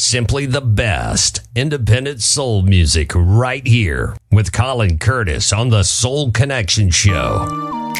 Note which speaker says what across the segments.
Speaker 1: Simply the best independent soul music right here with Colin Curtis on the Soul Connection Show.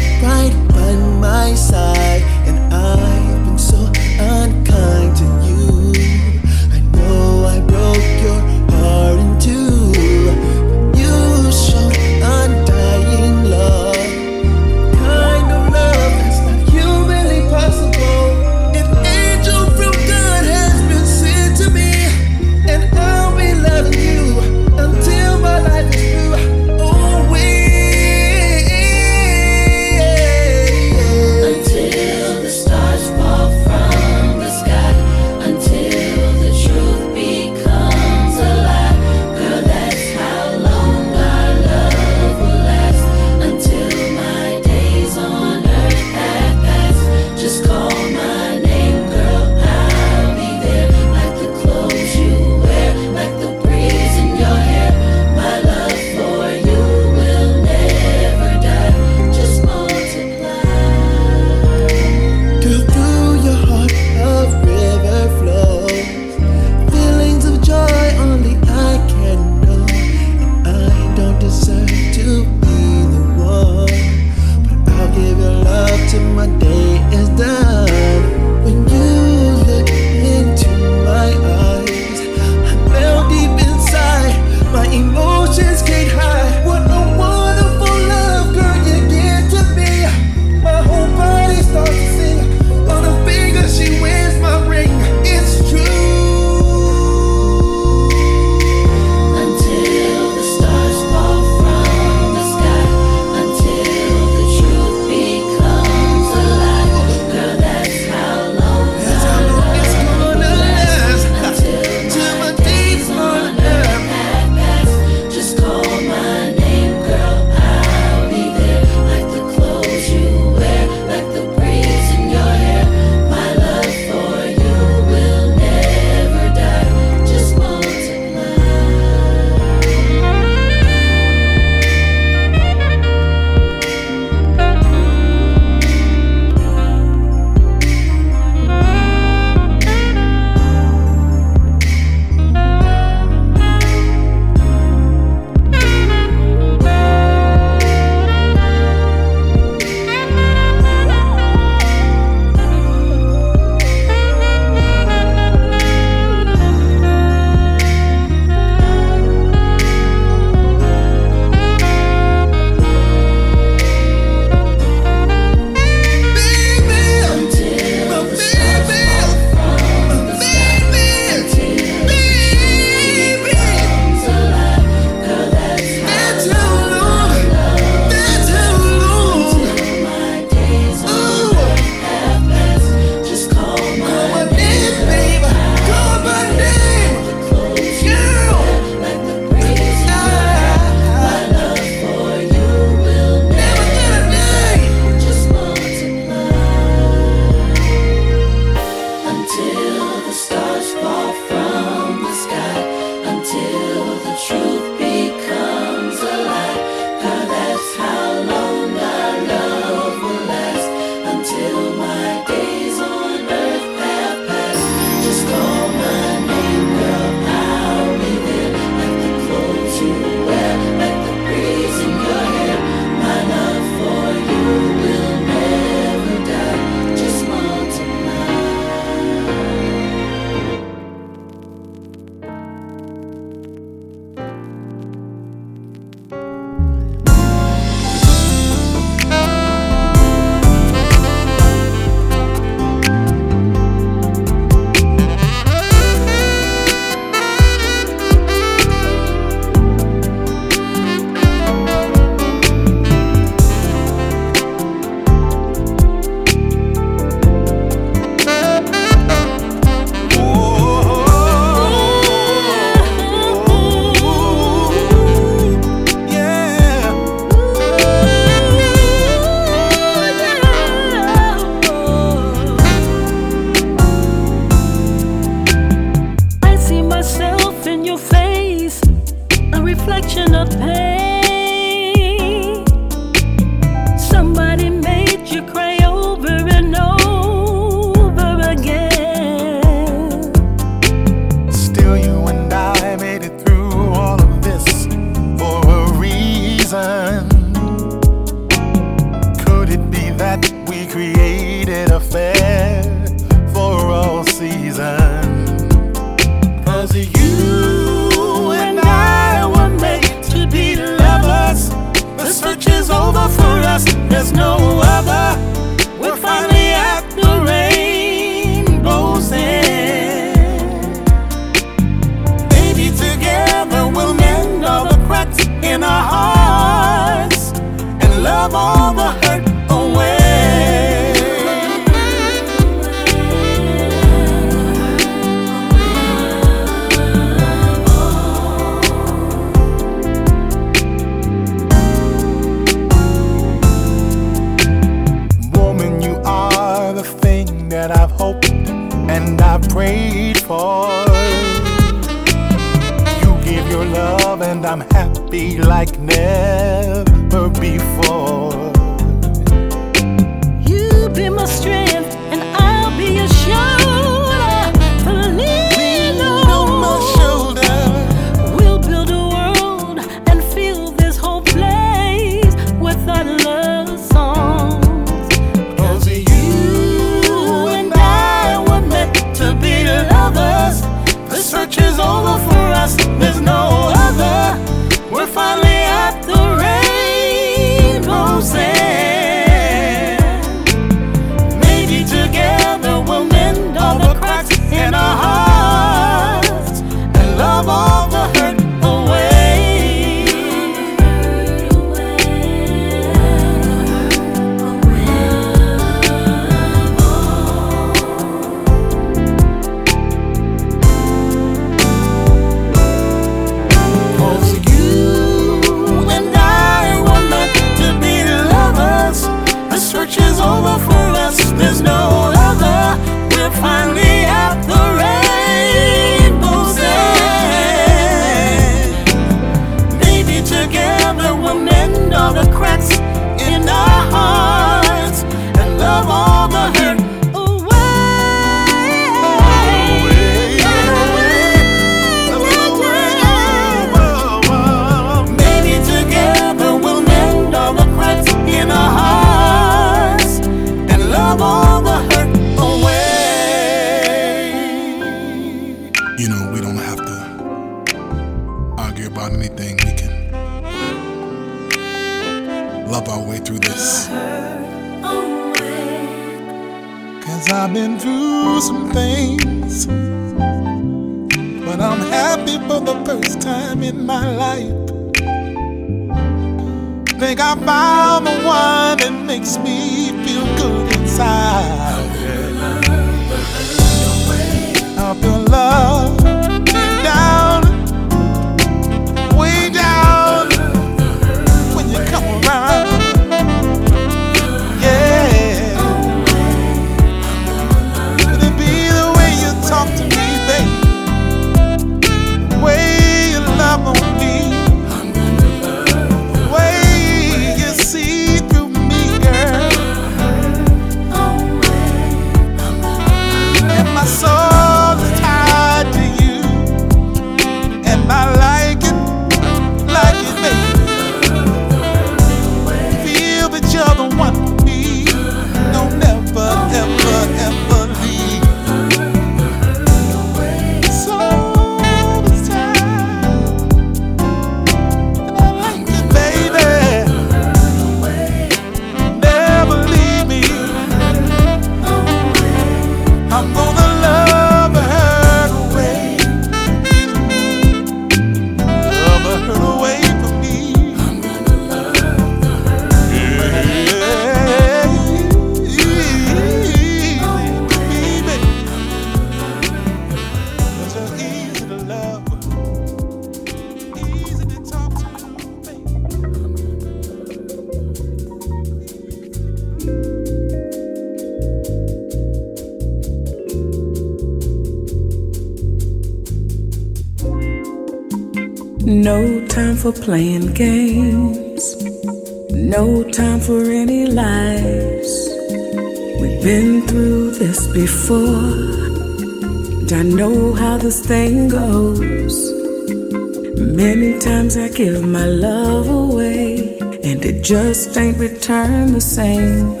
Speaker 2: It
Speaker 3: just ain't returned the same.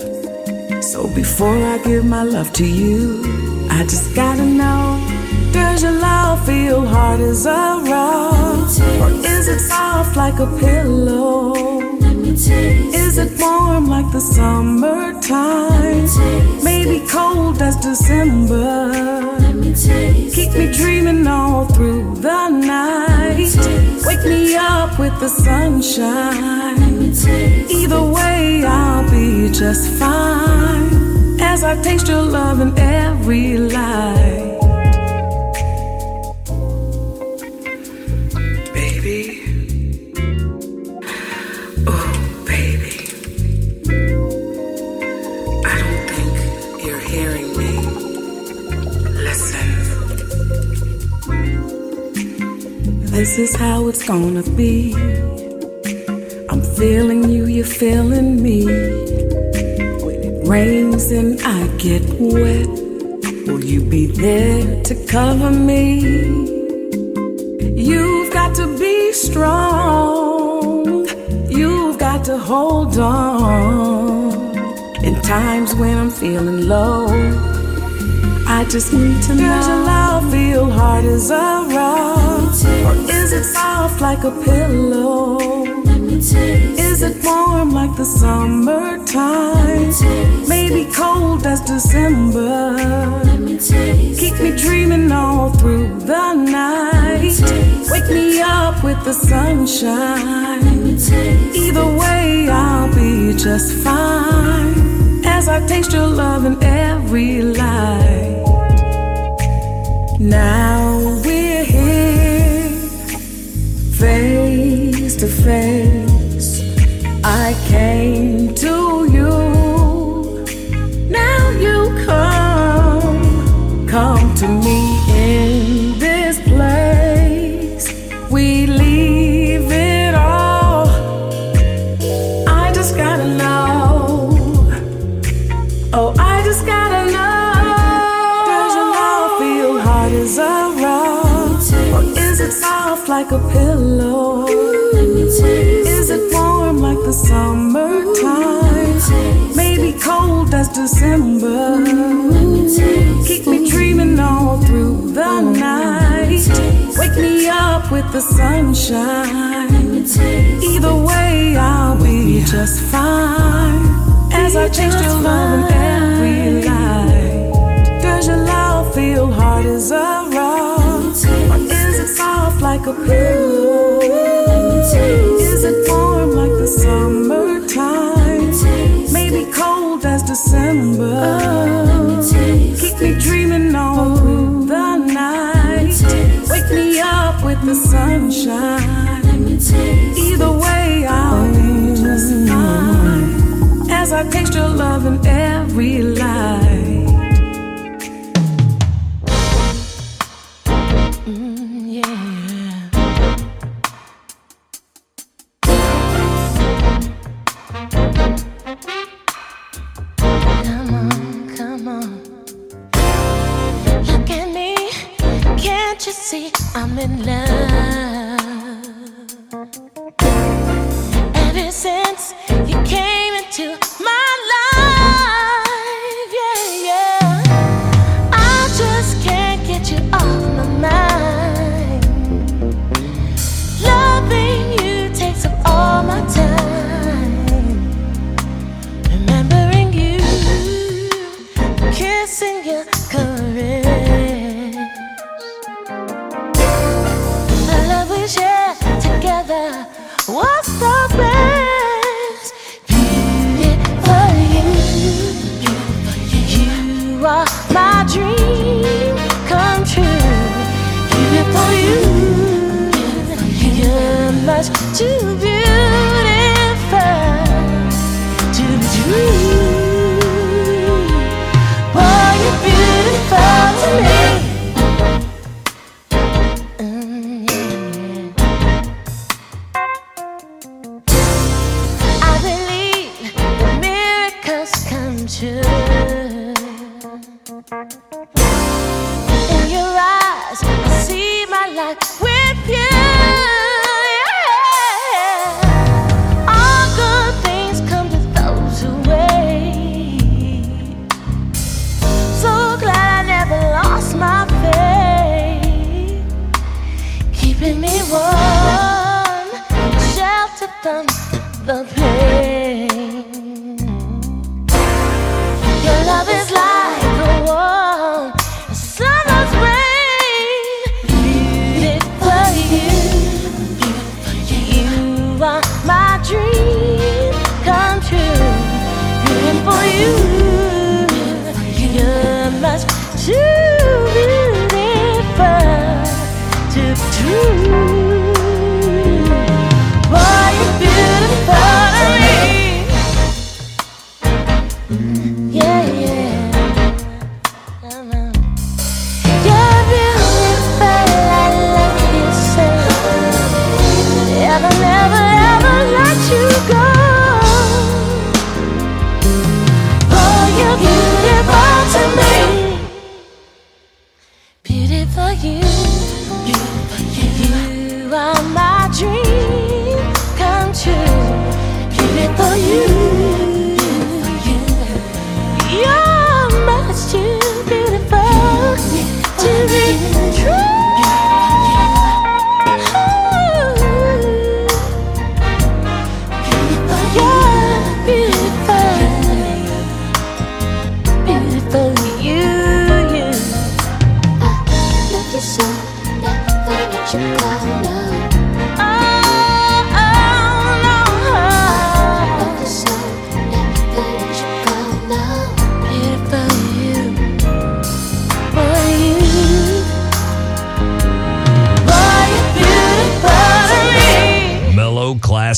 Speaker 3: So before I give my love to you, I just gotta know Does your love feel hard as a rock? Or is it soft like a pillow? Is it warm like the summertime? Maybe cold as December. Keep me dreaming all through the night. Wake me up with the sunshine. Either way, I'll be just fine. As I taste your love in every light. Baby, oh baby, I don't think you're hearing me. Listen, this is how it's gonna be. I'm feeling you, you're feeling me. When it rains and I get wet, will you be there to cover me? You've got to be strong, you've got to hold on. In times when I'm feeling low, I just need to know. Does your love feel hard as a rock? Or is it soft like a pillow? Is it warm like the summertime? Maybe cold as December. Keep me dreaming all through the night. Wake me up with the sunshine. Either way, I'll be just fine. As I taste your love in every light. Now we're here, face to face. I came to you. Now you come, come to me December. Keep me dreaming all through the night. Wake me up with the sunshine. Either way, I'll be just fine. As I taste your love in every light. Does your love feel hard as a rock? Or is it soft like a pillow? Is it warm like the summertime? Keep me dreaming all through the night. Wake me up with the sunshine. Either
Speaker 4: I'm in love? Ever since you came into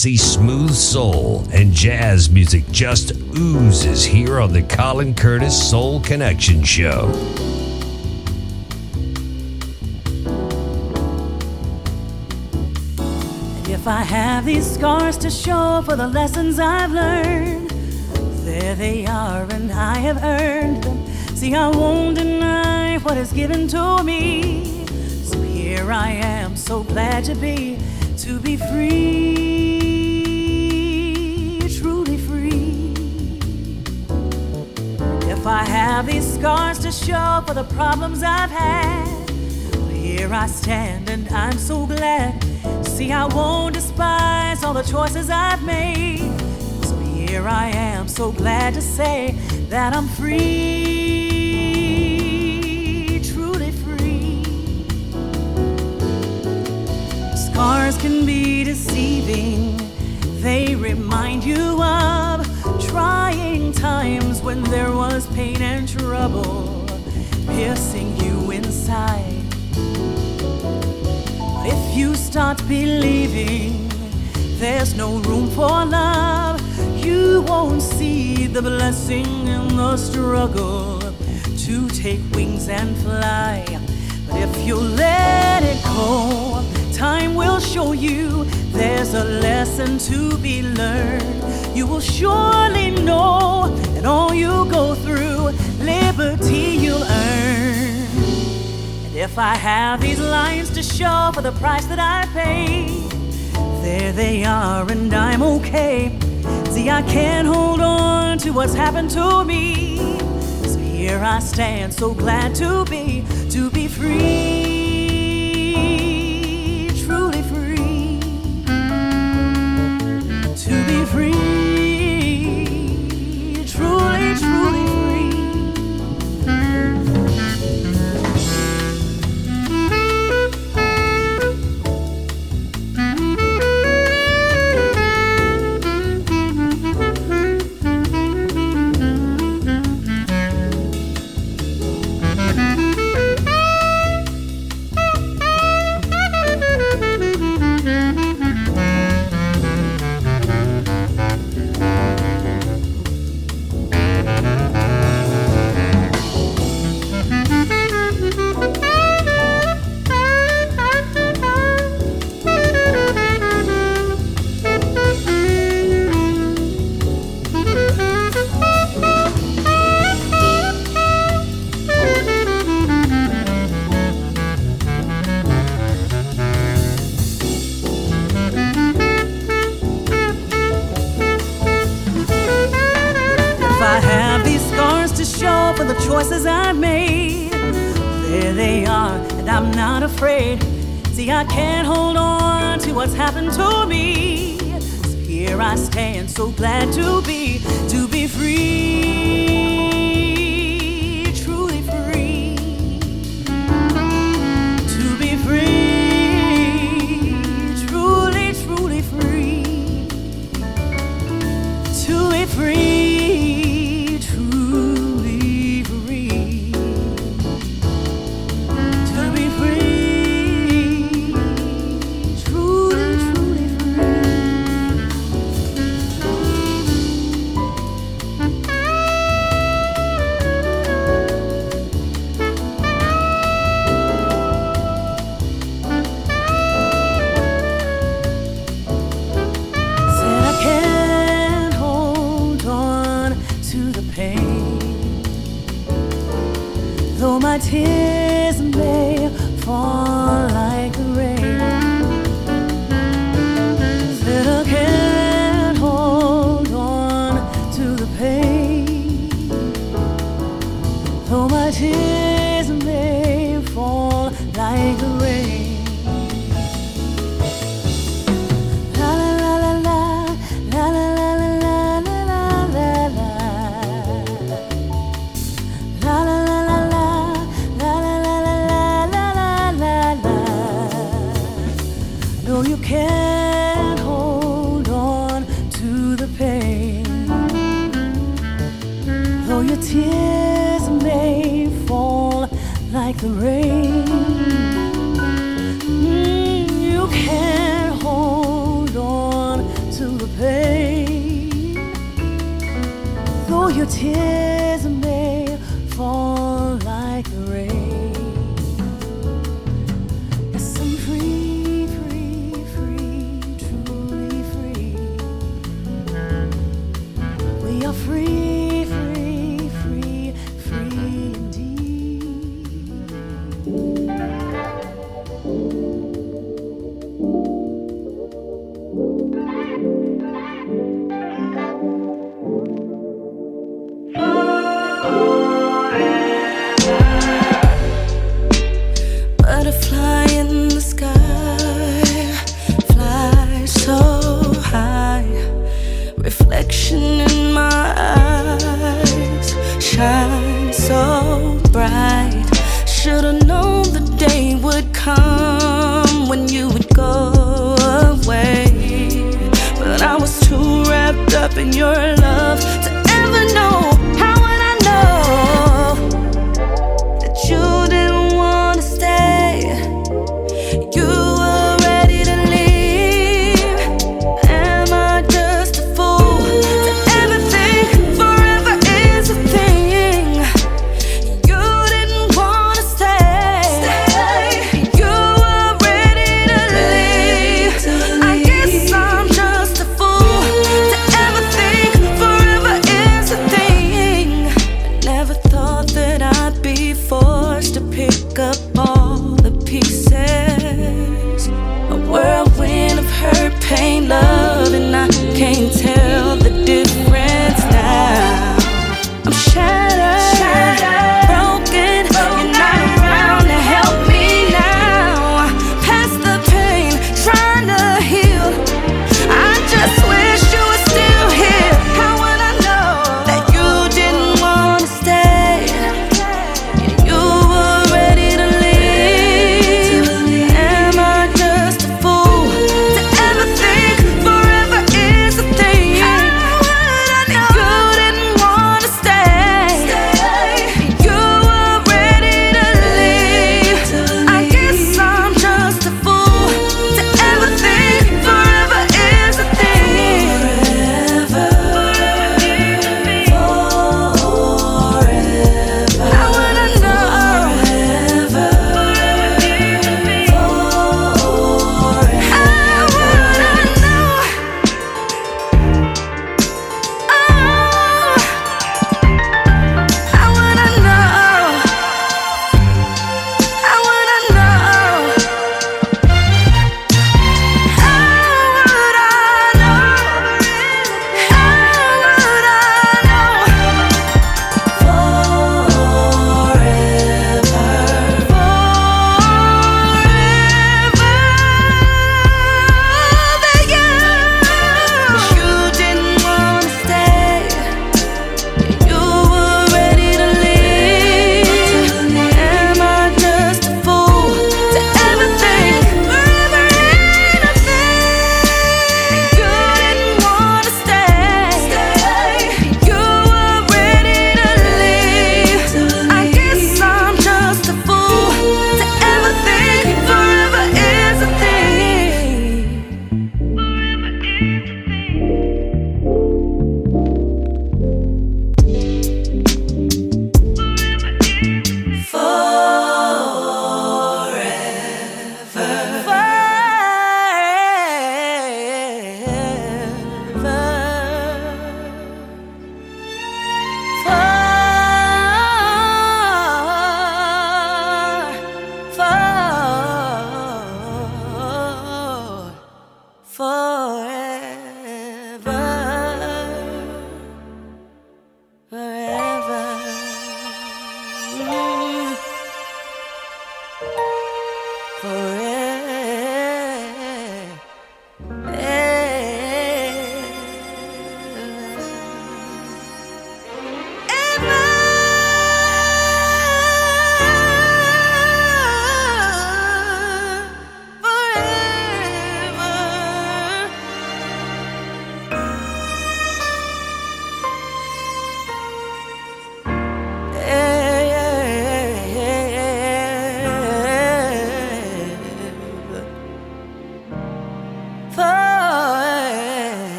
Speaker 5: classy, smooth soul and jazz music just oozes here on the Colin Curtis Soul Connection Show.
Speaker 6: If I have these scars to show for the lessons I've learned, there they are, and I have earned them. See, I won't deny what is given to me. So here I am, so glad to be, to be free, I have these scars to show for the problems I've had, here I stand and I'm so glad. See, I won't despise all the choices I've made. So here I am, so glad to say that I'm free, truly free. Scars can be deceiving, they remind you of trying times when there was pain and trouble piercing you inside. If you start believing there's no room for love, you won't see the blessing in the struggle to take wings and fly. But if you let it go, time will show you there's a lesson to be learned. You will surely know that all you go through, liberty you'll earn. And if I have these lines to show for the price that I paid, there they are, and I'm okay. See, I can't hold on to what's happened to me. So here I stand, so glad to be, to be free, truly free, to be free,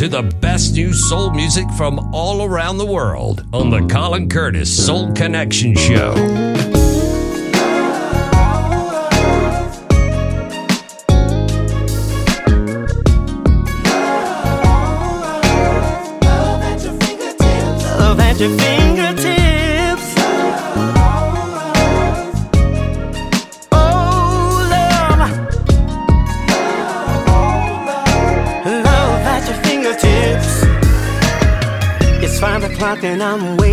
Speaker 6: to the
Speaker 7: best new soul music from all around the world on the Colin Curtis Soul Connection Show.
Speaker 8: your feet I'm waiting.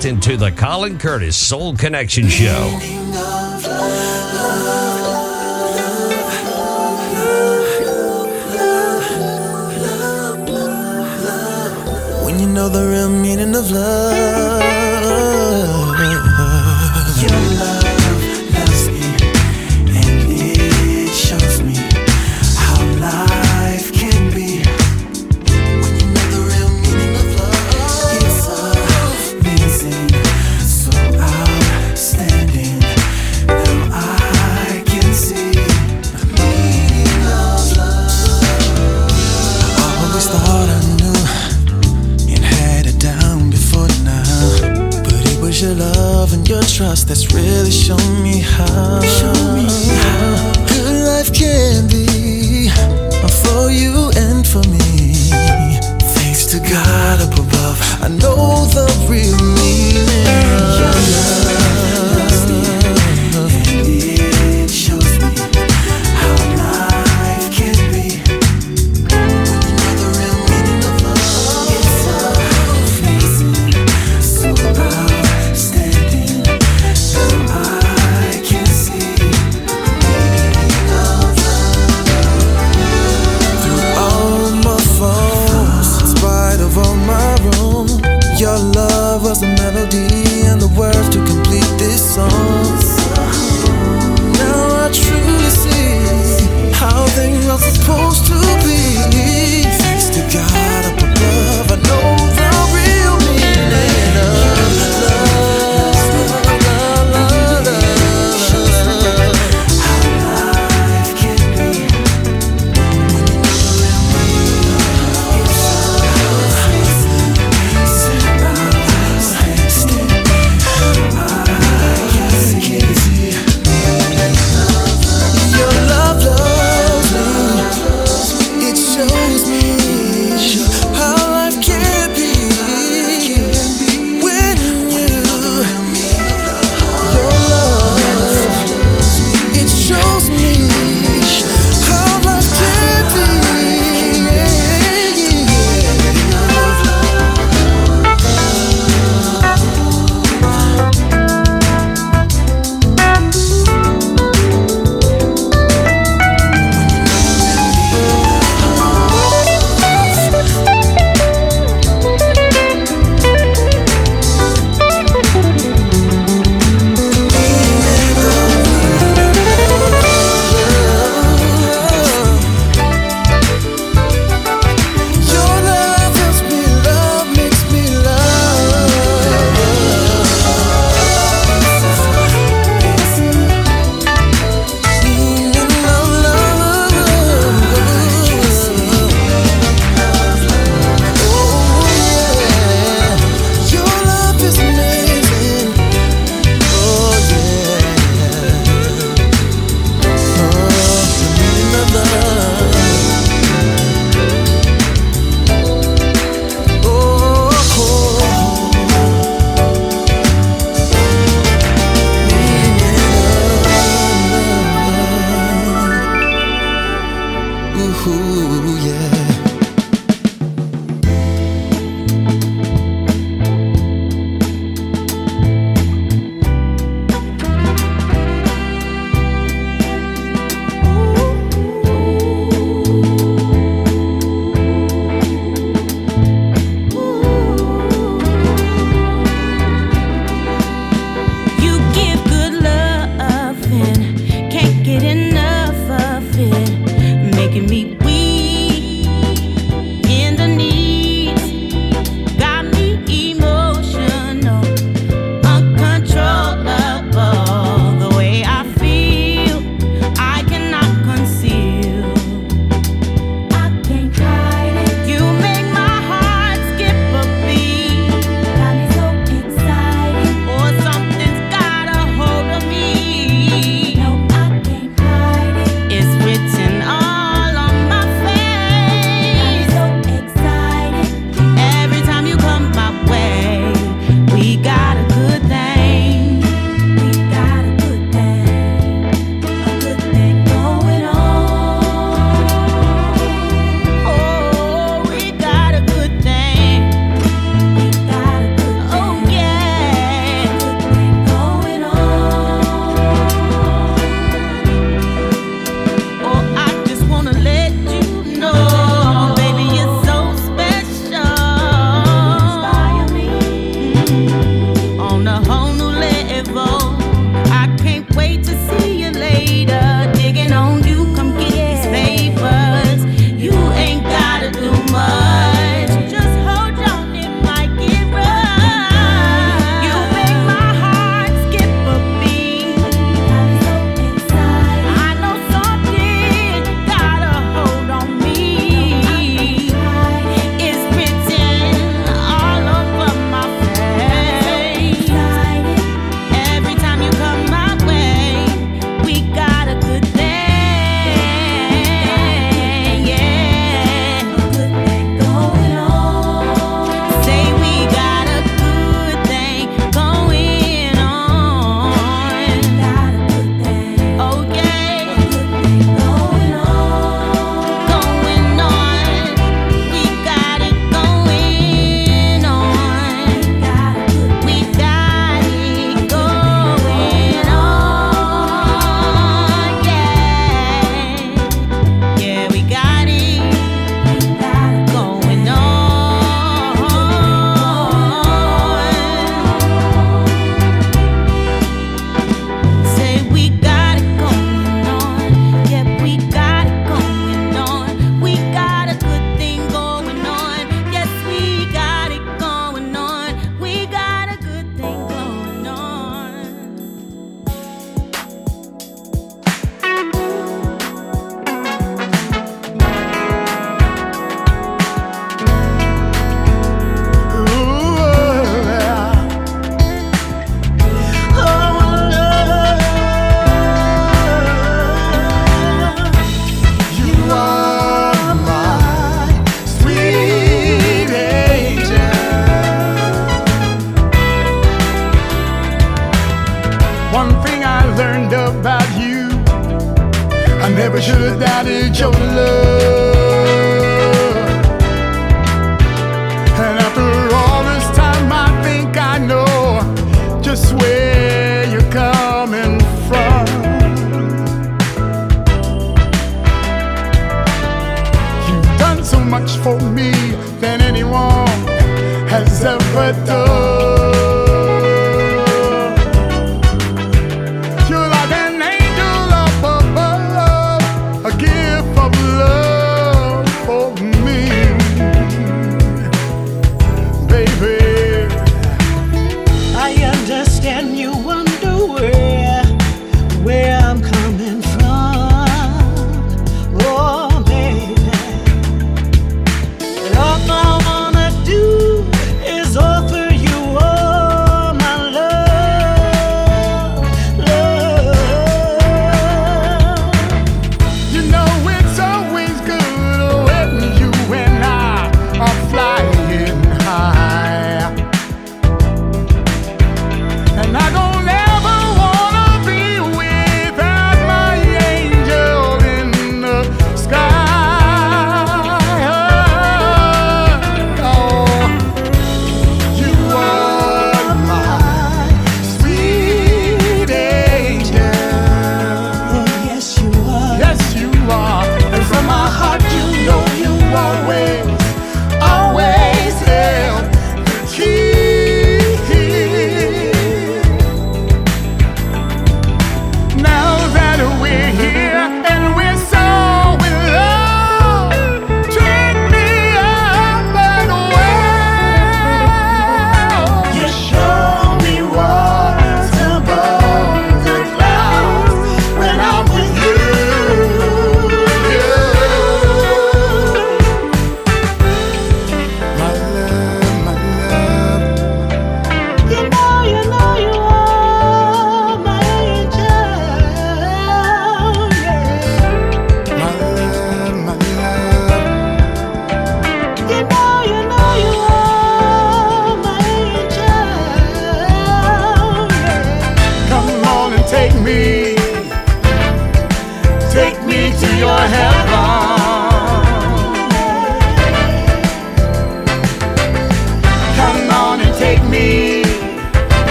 Speaker 5: locked into the Colin Curtis Soul Connection Show.
Speaker 9: When you know the real meaning of love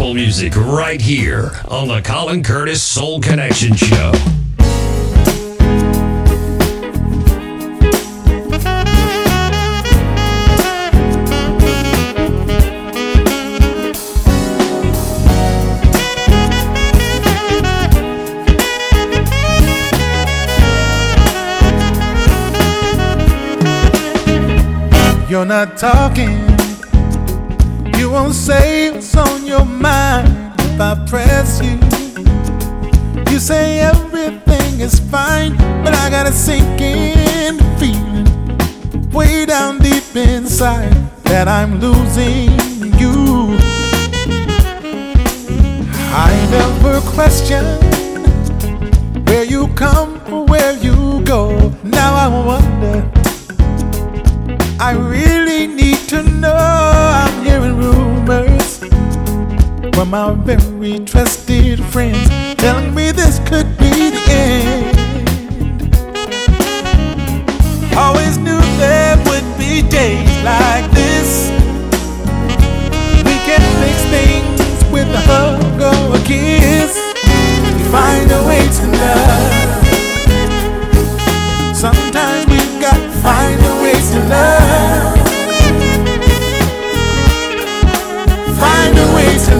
Speaker 7: gospel music right here on the Colin Curtis Soul Connection Show.
Speaker 10: You're not talking. A sinking feeling way down deep inside that I'm losing you. I never question where you come or where you go. Now I wonder. I really need to know. I'm hearing rumors from my very trusted friends telling me this could be the end.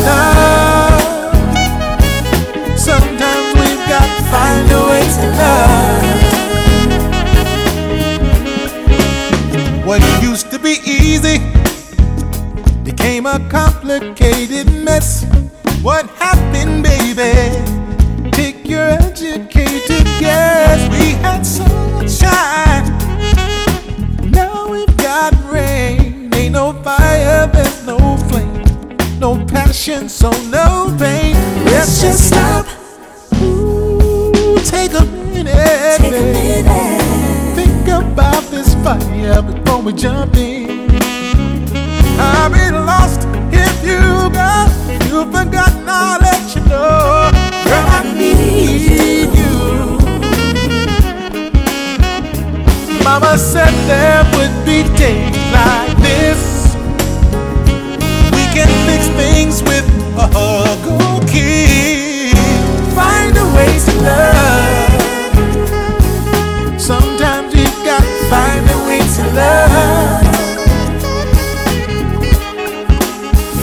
Speaker 10: Love. Sometimes we've got to find a way to love. What used to be easy became a complicated mess. What happened, baby? Take your educated guess. We had sunshine. Now we've got rain. Ain't no fire, there's no. No passion, so no pain. Let's just stop. Ooh, take a minute.
Speaker 11: Take a minute.
Speaker 10: Think about this fire before we jump in. I'll be lost if you go. You've forgotten, I'll let you know. Girl, I need you. Mama said there would be days like this. Can fix things with a hug or kiss. Find a way to love. Sometimes you've got to find a way to love.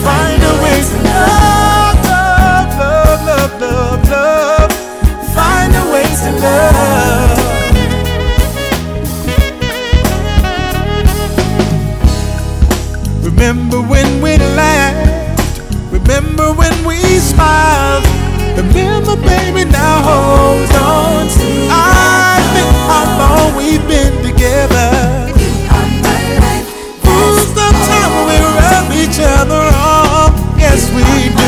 Speaker 10: Find a way to love, love, love, love, love, love. Find a way to love. Remember when we laughed? Remember when we smiled? Remember, baby, now hold on to I think how long we've been together. Ooh, sometimes we rub each other off. Yes, we do.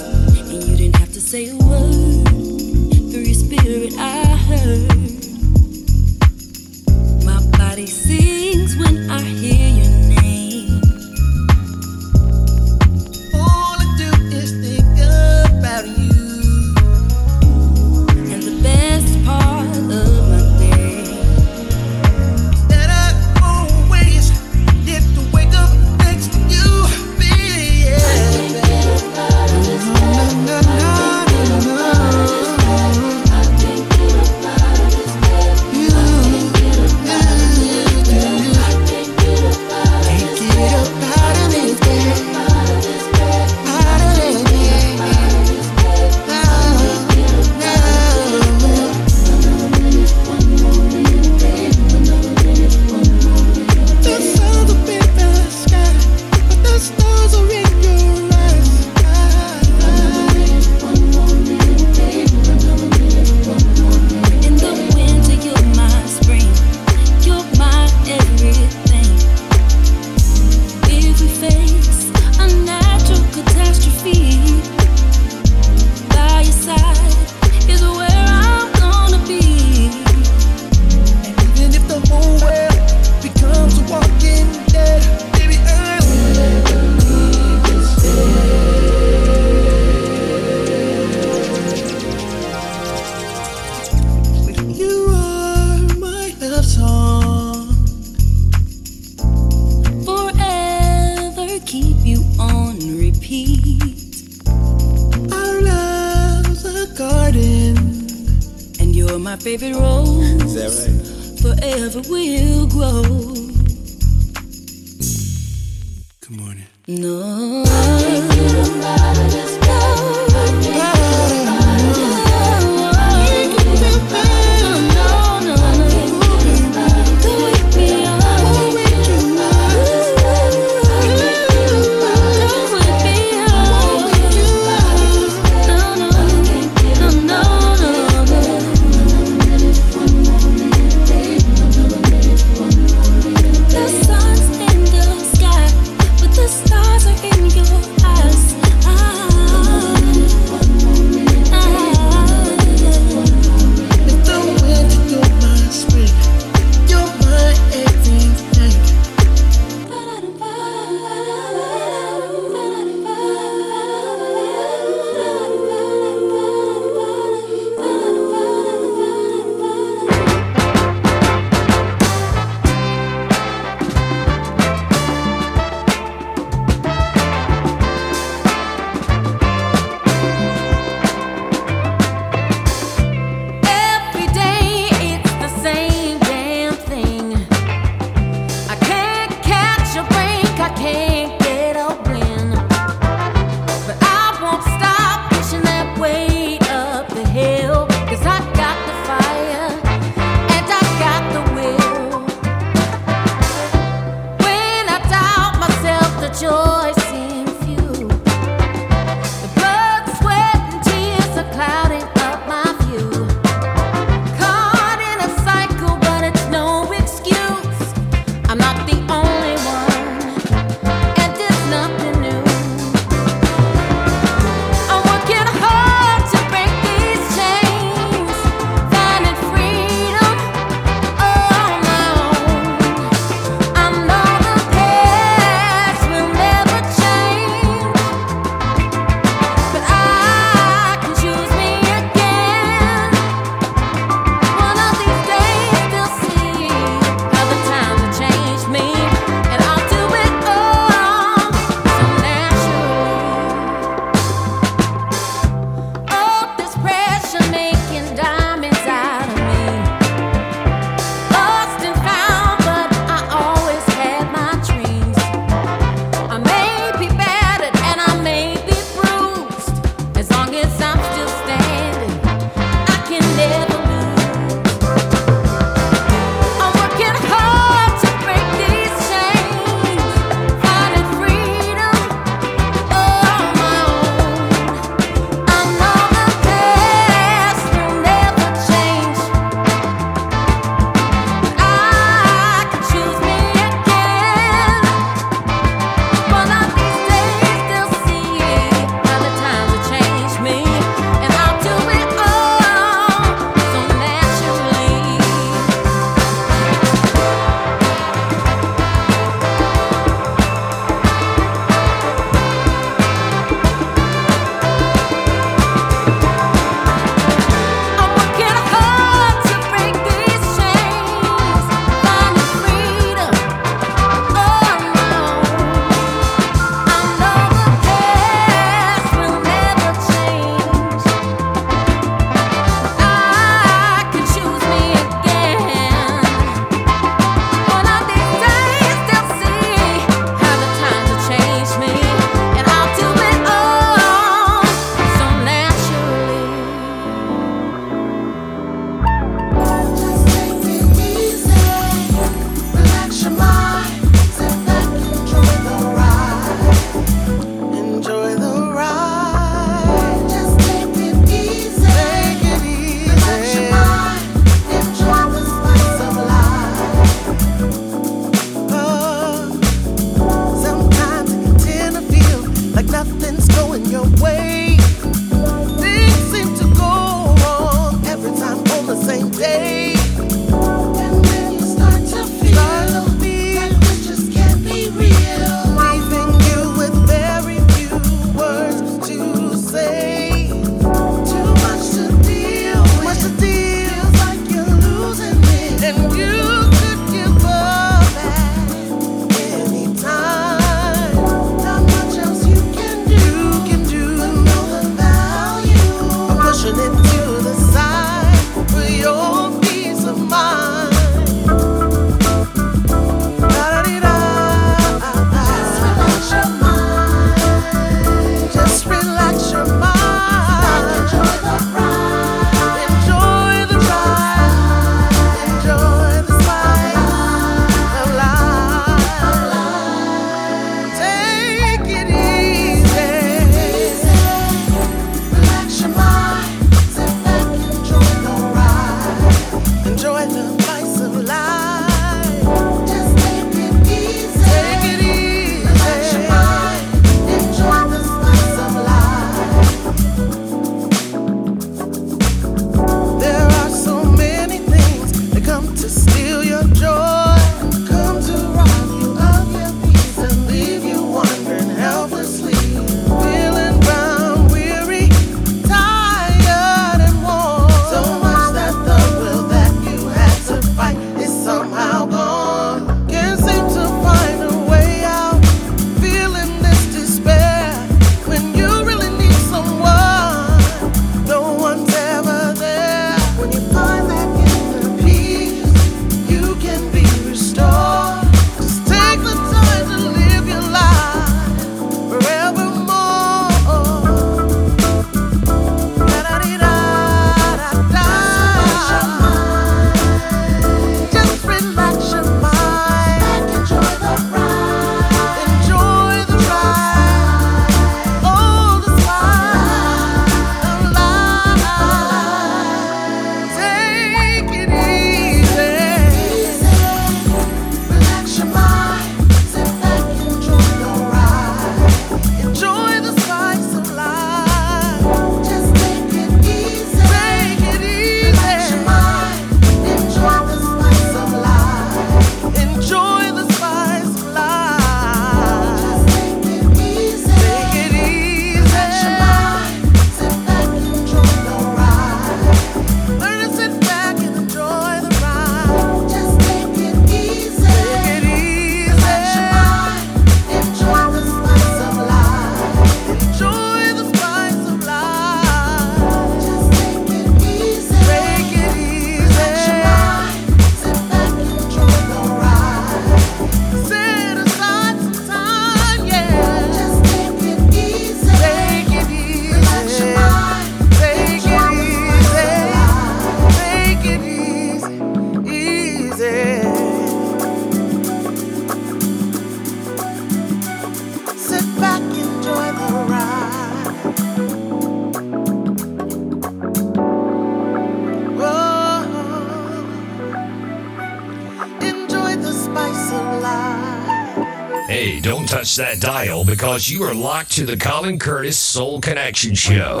Speaker 12: that
Speaker 6: dial because you are locked to the Colin Curtis Soul Connection Show.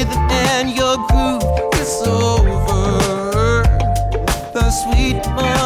Speaker 10: rhythm and your groove. is over. The sweet.
Speaker 7: Moment.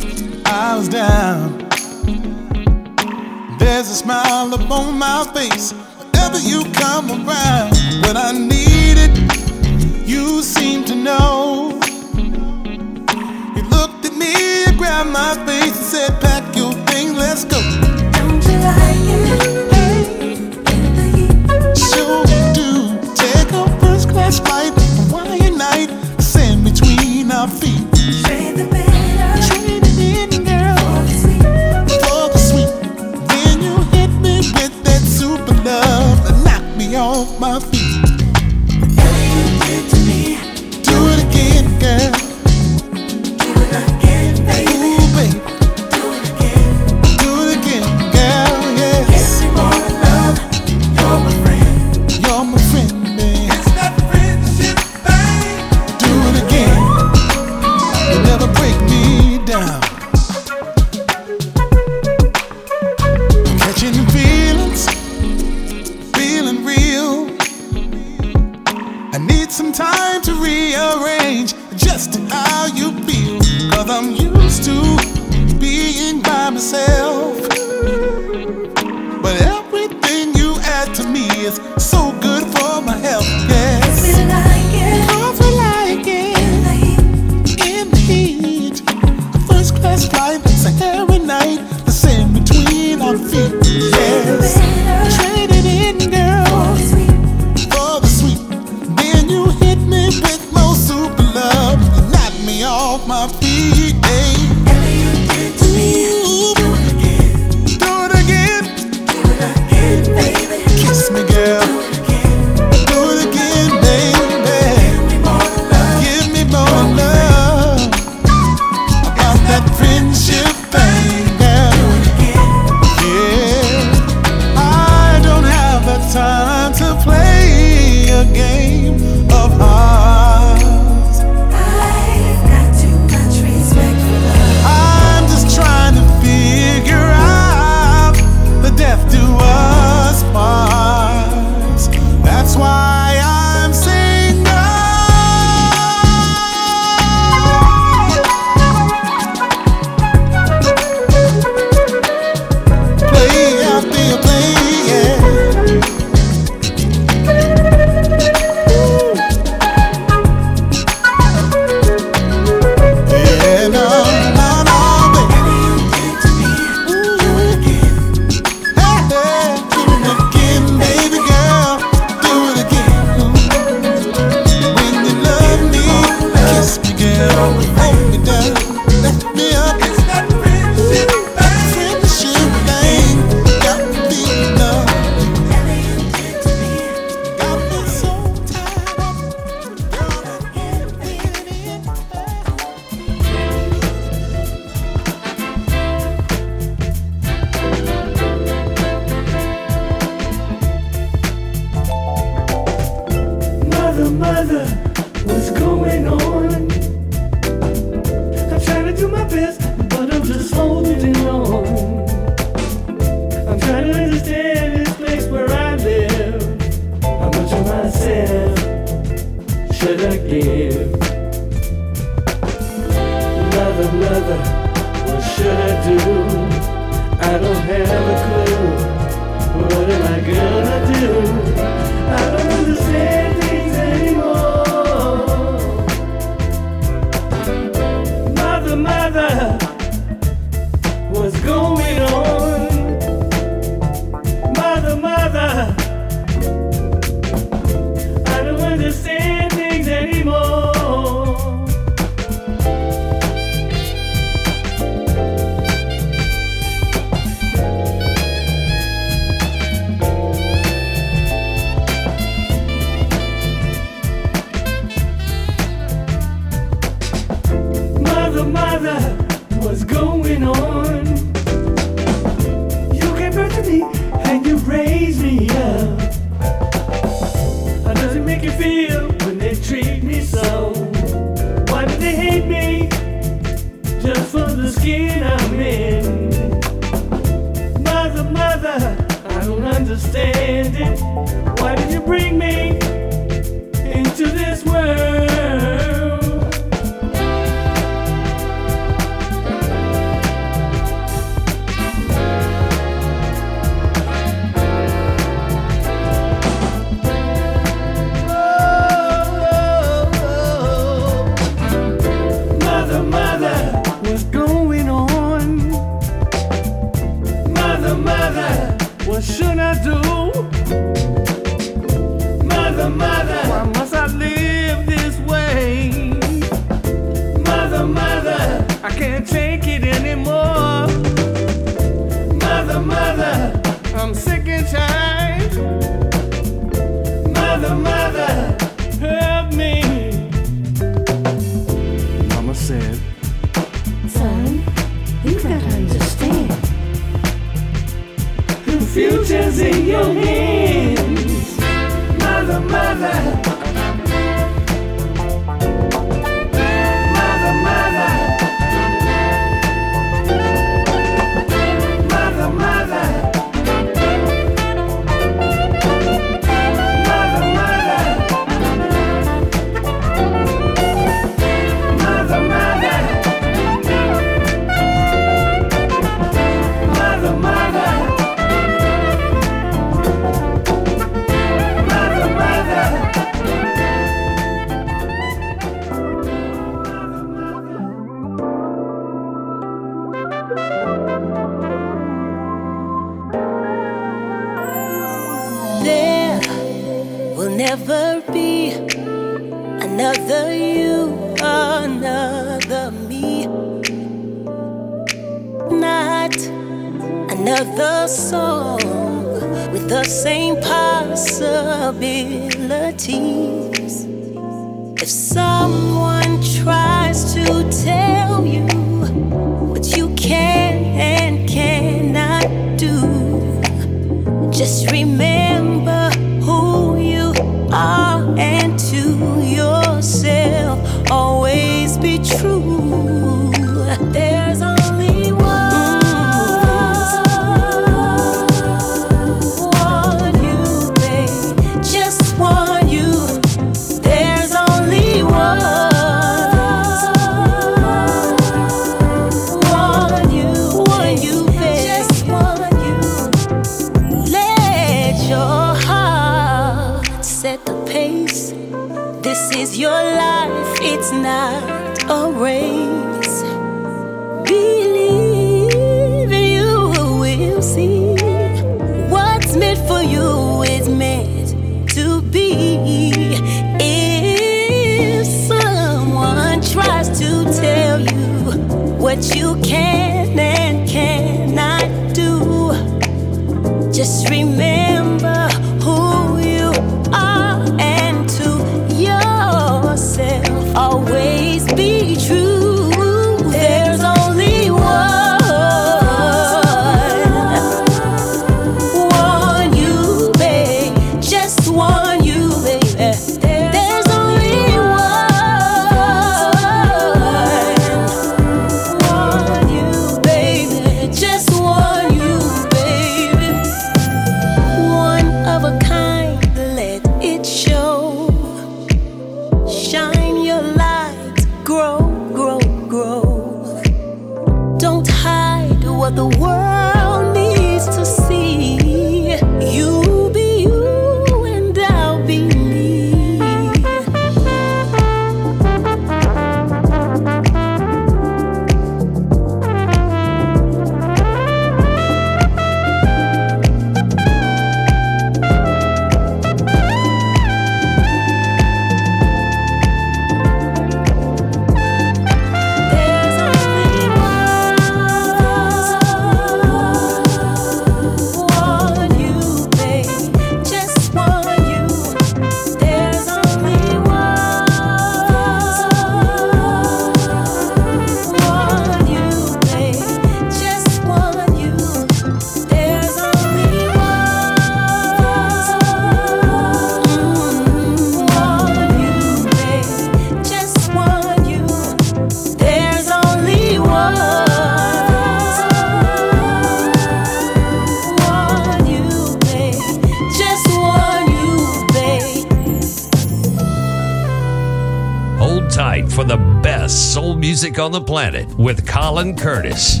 Speaker 7: music on the planet with Colin Curtis.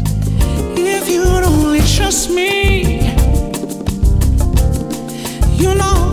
Speaker 1: If you'd only trust me, you know.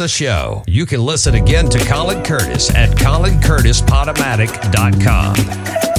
Speaker 10: a
Speaker 7: show, you can listen again to Colin Curtis at
Speaker 13: colincurtispodomatic.com.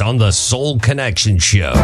Speaker 13: On the
Speaker 1: Soul Connection Show.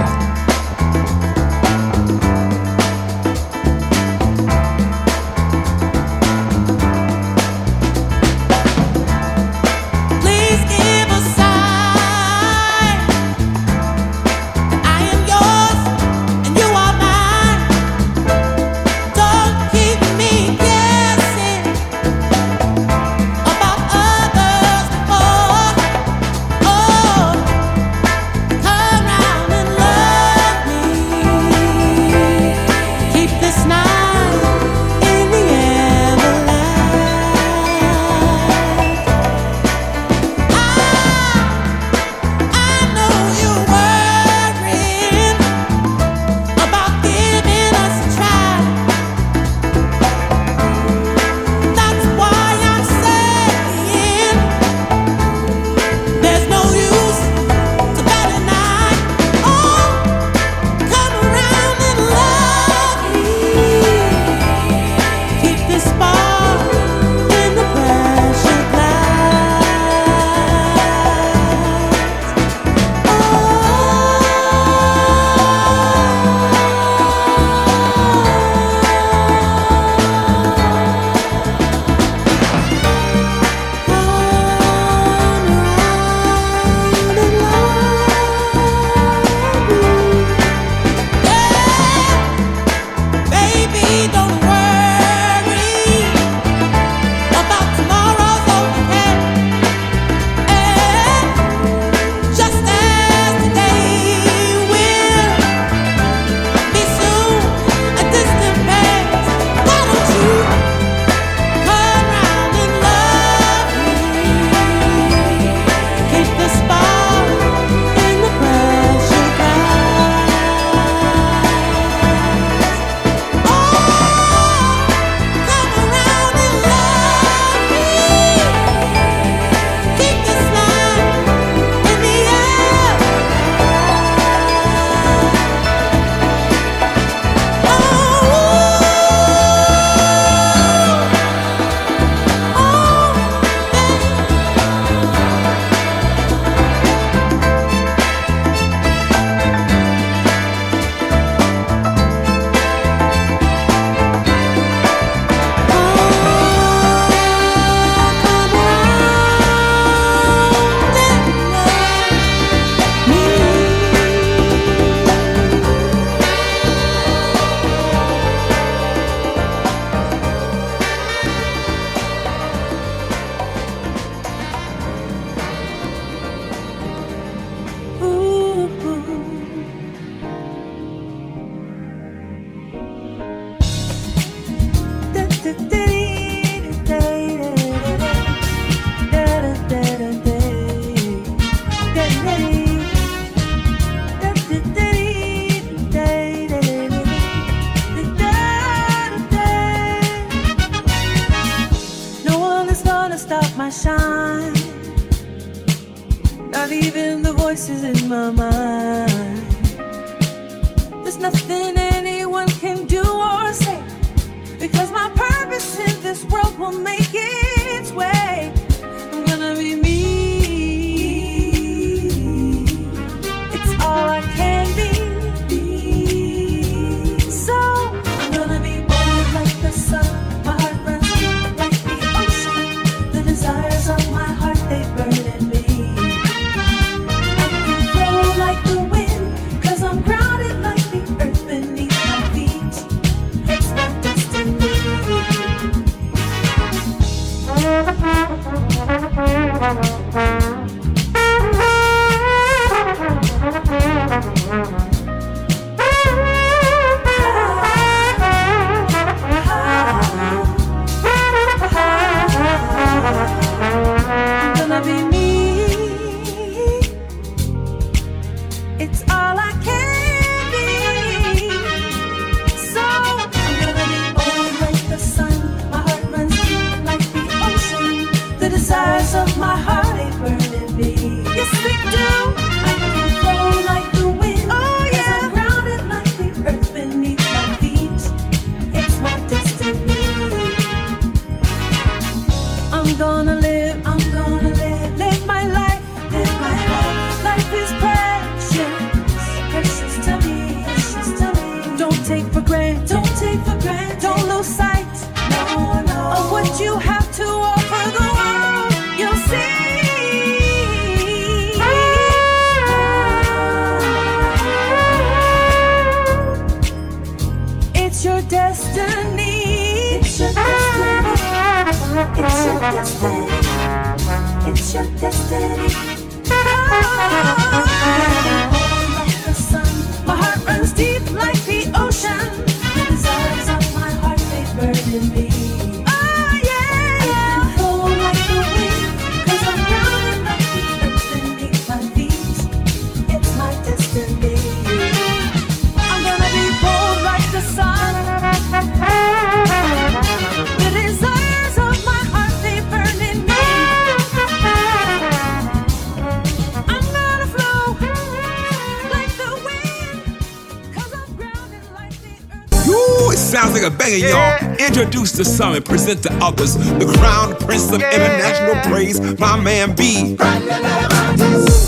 Speaker 8: To
Speaker 14: some and present to others the crown prince of yeah. international praise. My man B.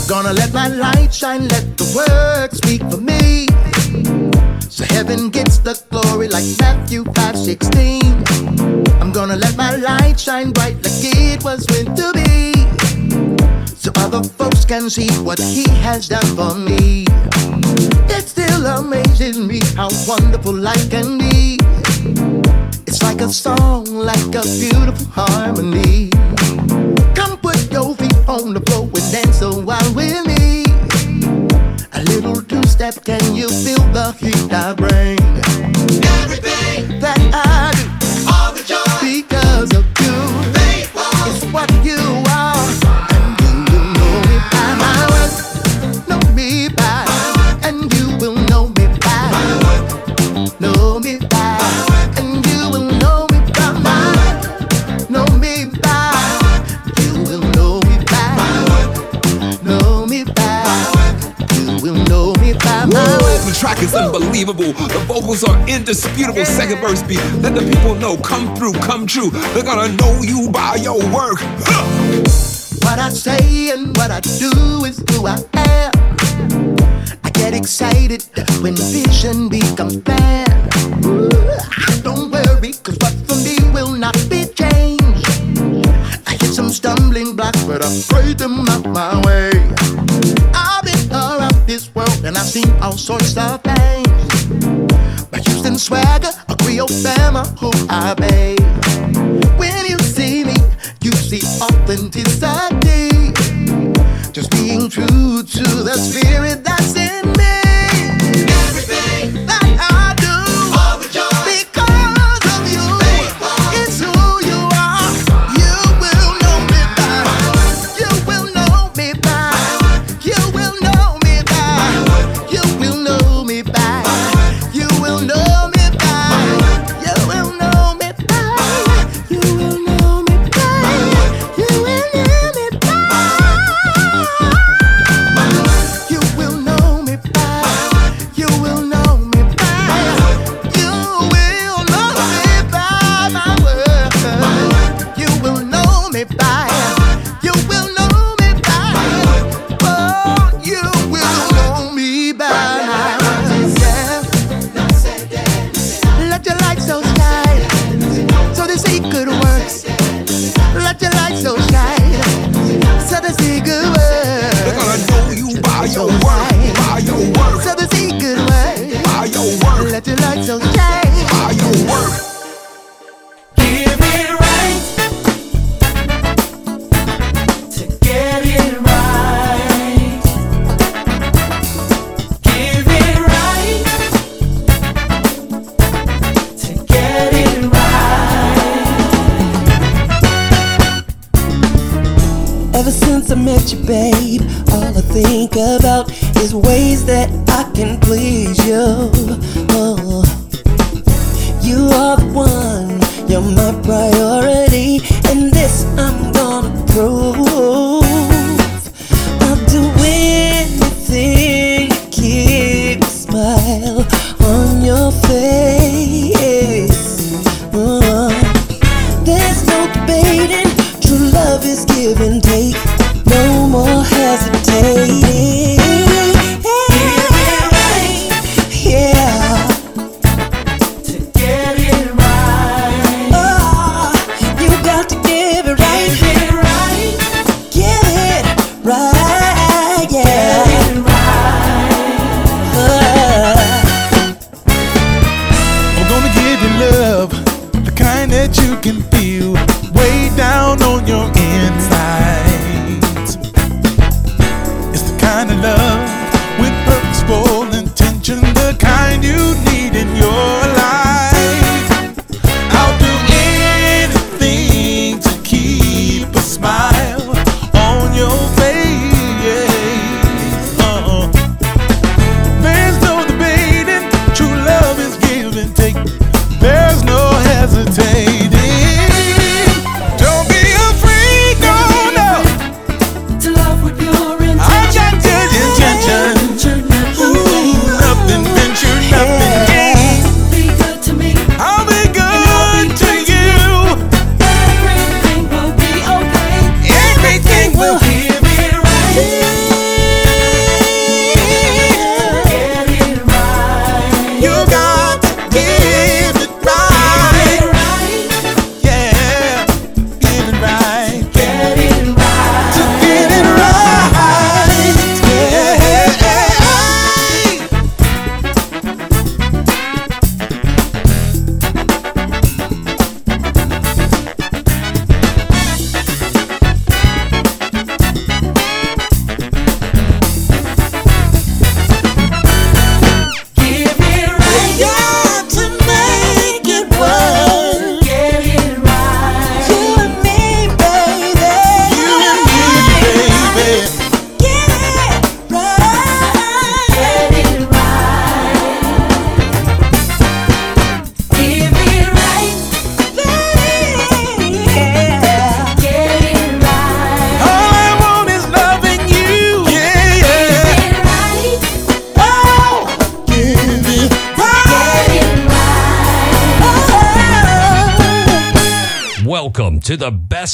Speaker 2: Gonna let my light shine, let the word speak for me. So heaven gets the glory like Matthew 5 16. I'm gonna let my light shine bright like it was meant to be. So other folks can see what he has done for me. It still amazes me how wonderful life can be like a song, like a beautiful harmony.
Speaker 14: true. They're gonna know you by your work.
Speaker 2: What I say and what I do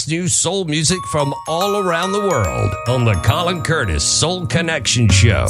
Speaker 1: new soul music from all around the world on the Colin Curtis Soul Connection Show.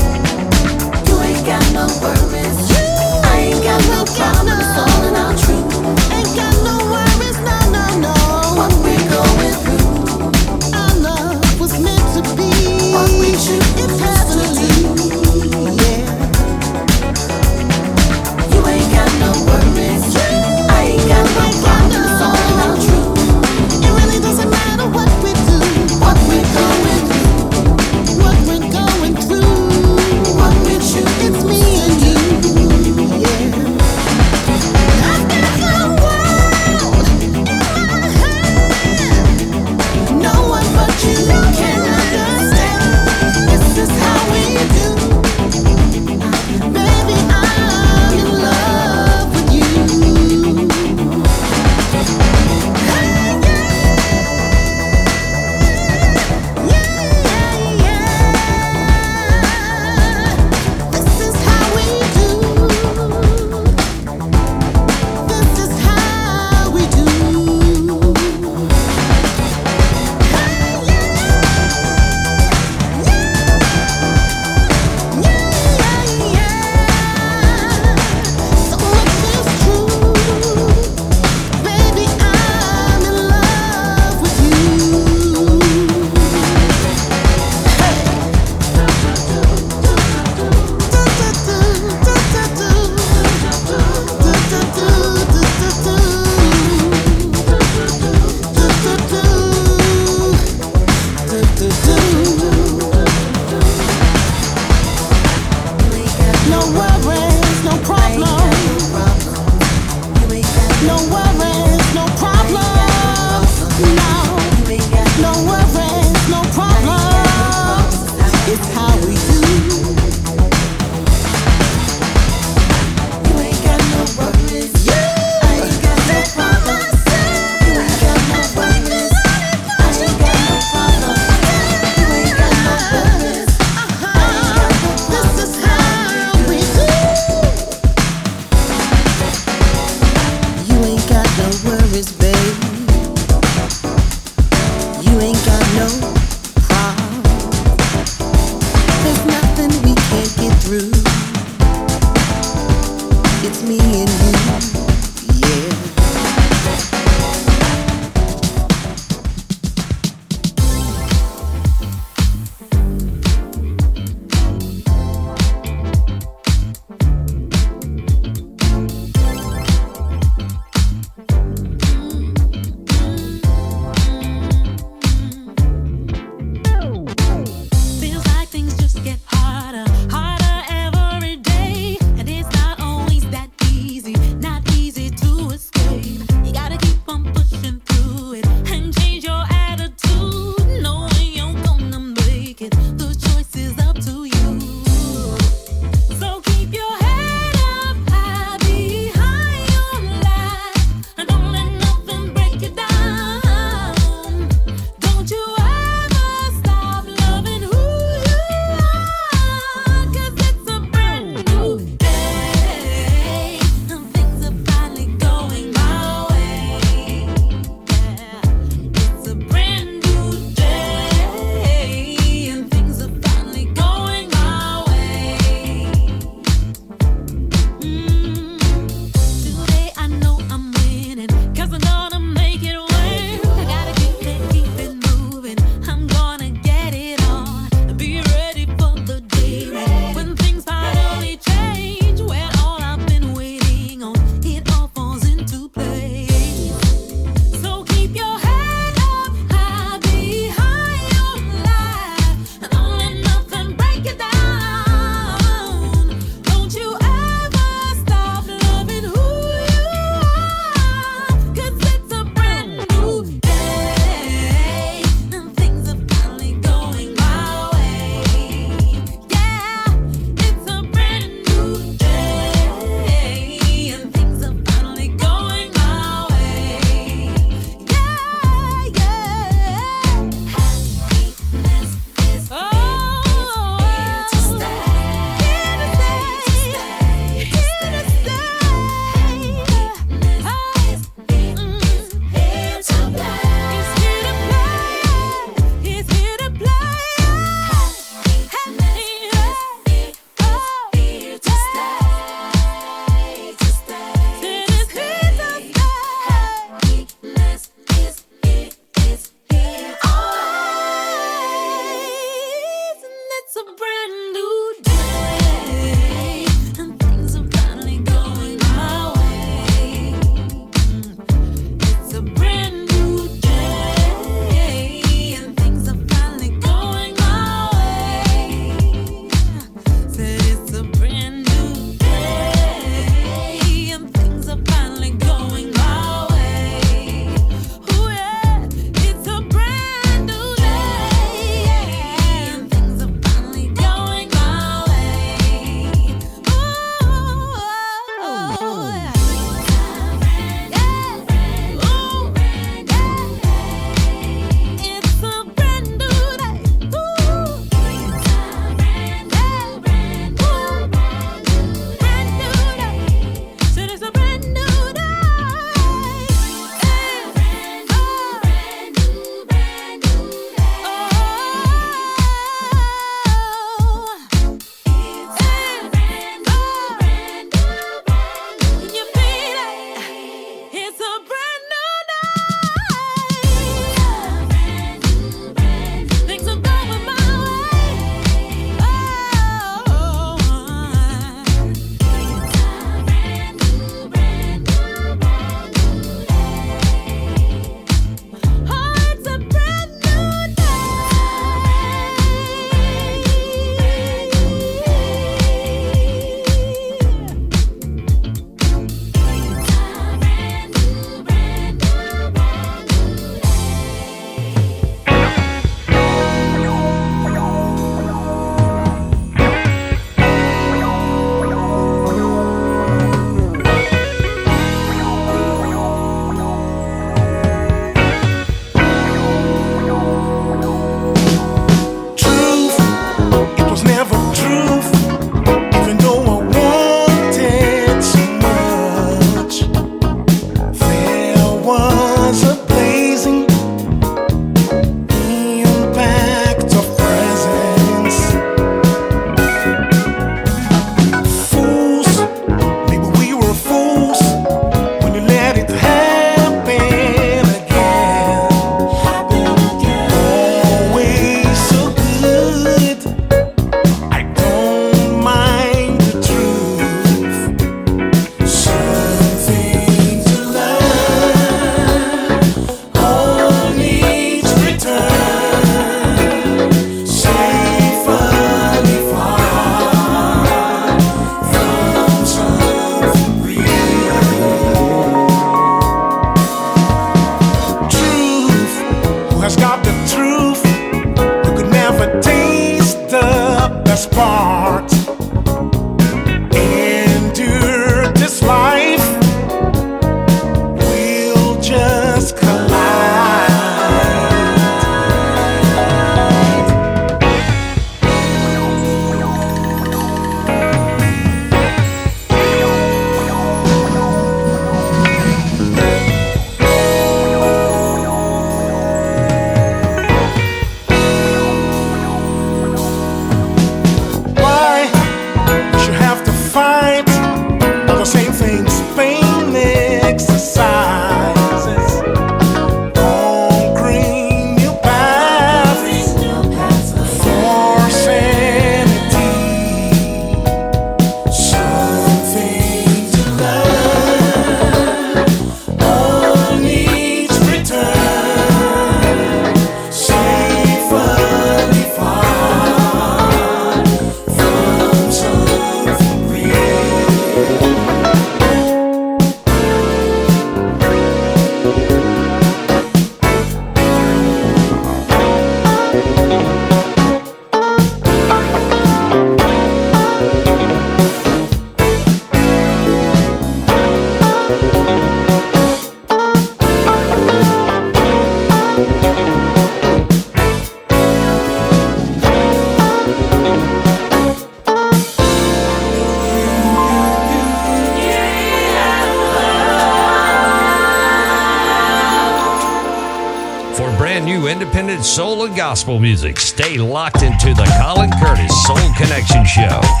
Speaker 15: gospel music. Stay locked into the Colin Curtis Soul Connection Show.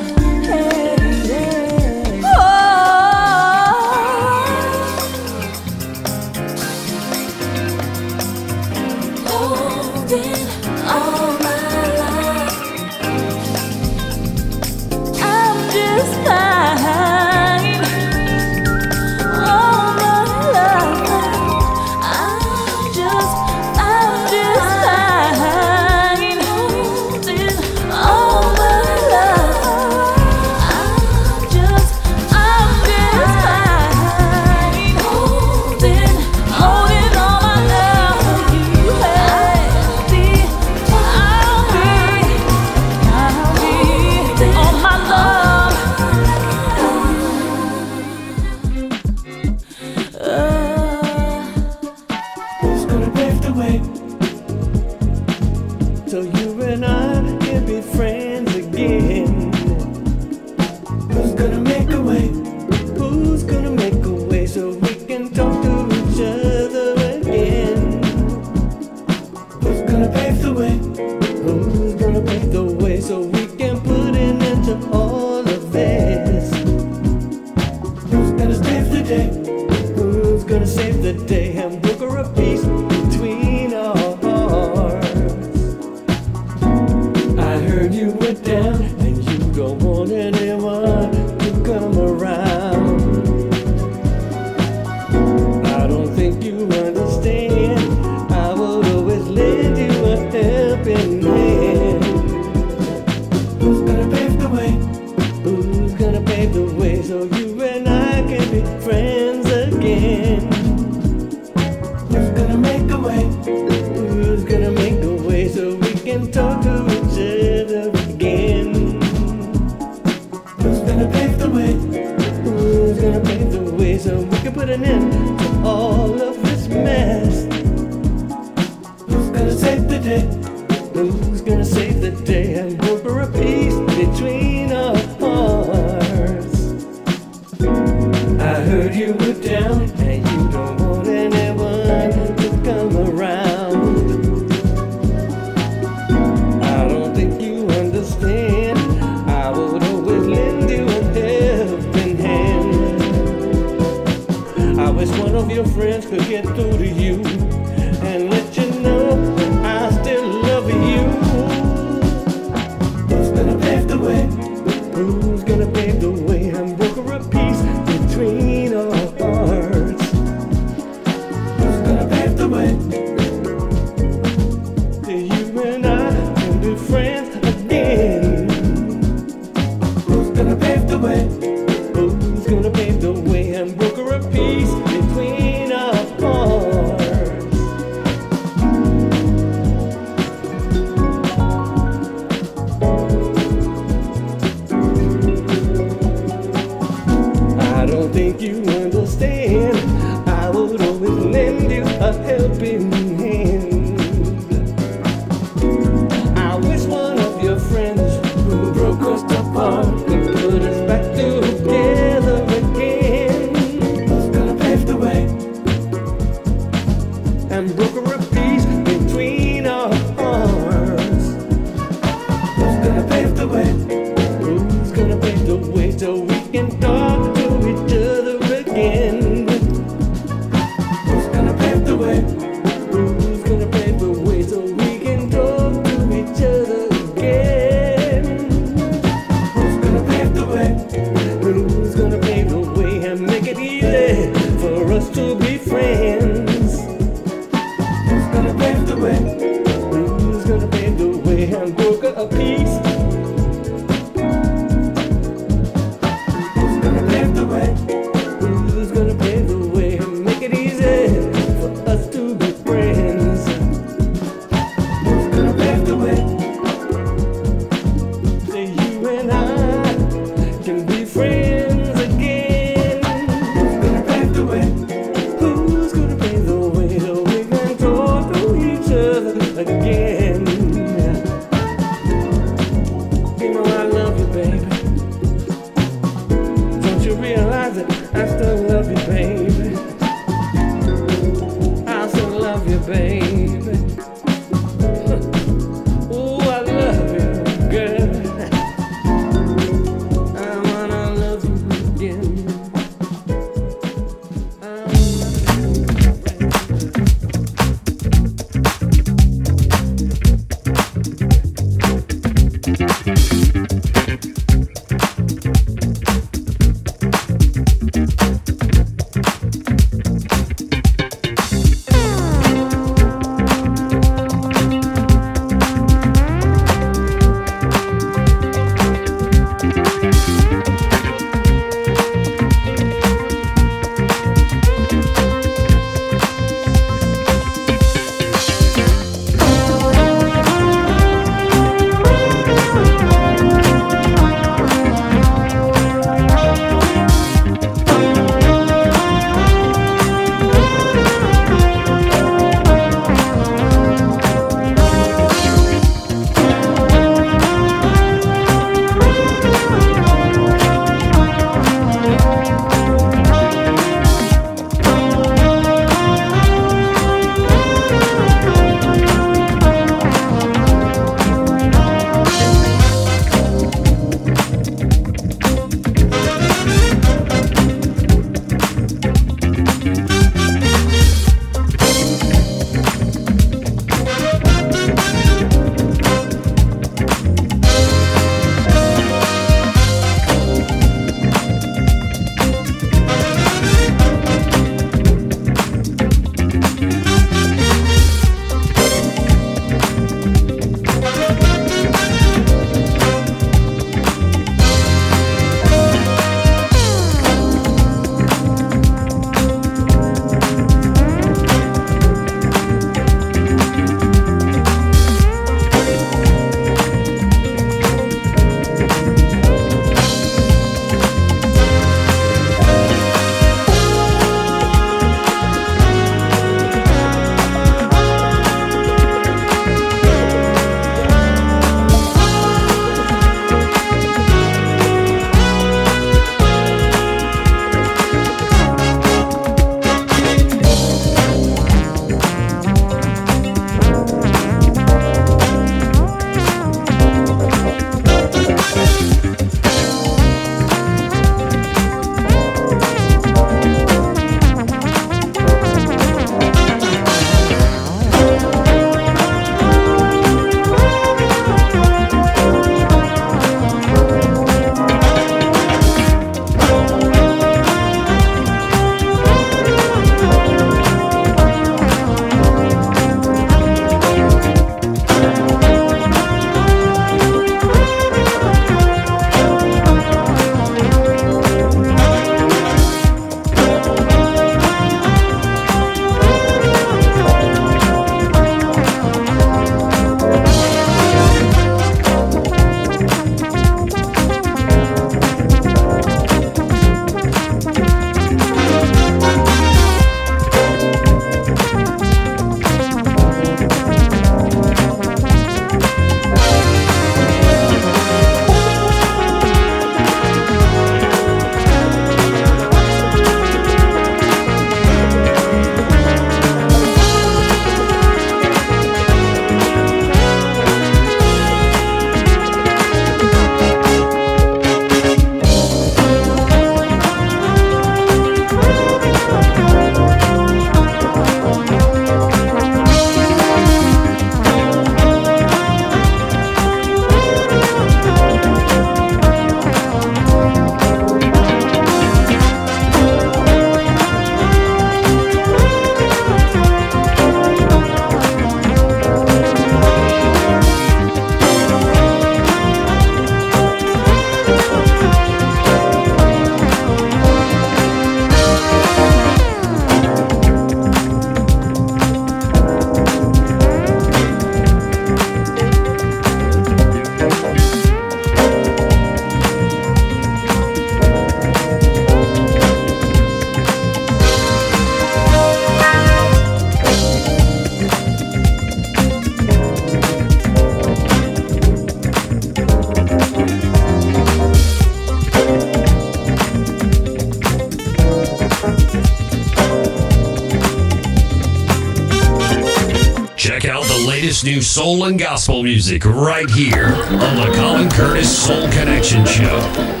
Speaker 7: New soul and gospel music right here on the Colin Curtis Soul Connection Show.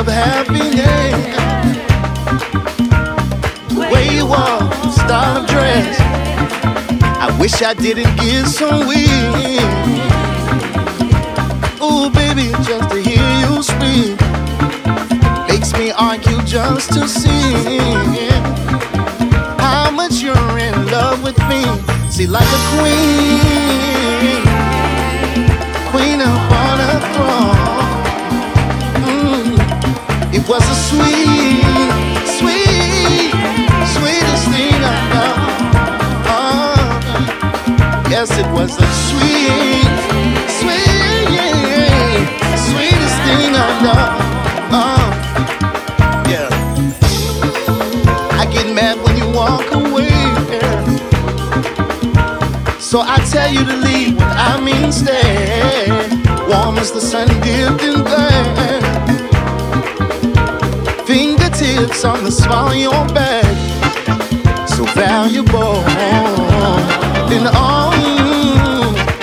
Speaker 2: Of happiness the way you walk, style of dress. I wish I didn't get so weak. Ooh, baby, just to hear you speak makes me argue just to see how much you're in love with me. See, like a queen, queen upon a throne. It was a sweet, sweet, sweetest thing I know. Oh, yes, it was a sweet, sweet, sweetest thing I know. Oh, yeah. I get mad when you walk away. So I tell you to leave when I mean stay. Warm as the sun dipped in there fingertips on the small of your back. So valuable. And all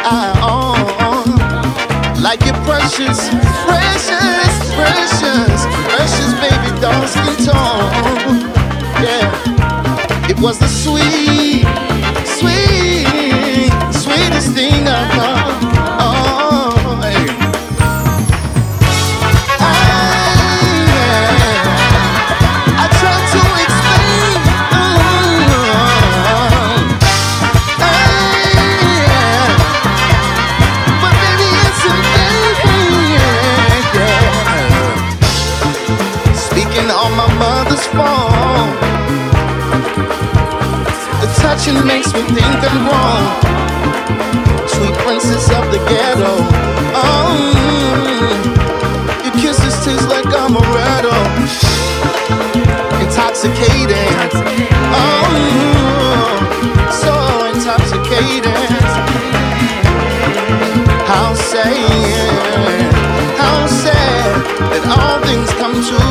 Speaker 2: I own. Like you're precious, precious, precious, precious baby doll skin tone. Yeah. It was the sweet, sweet, sweetest thing I know. Think I'm wrong. Sweet princess of the ghetto, oh. Your kisses taste like amaretto intoxicating. Oh, so intoxicating. How sad, how sad that all things come to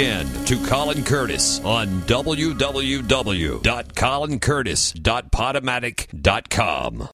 Speaker 5: to Colin Curtis on www.colincurtis.podomatic.com.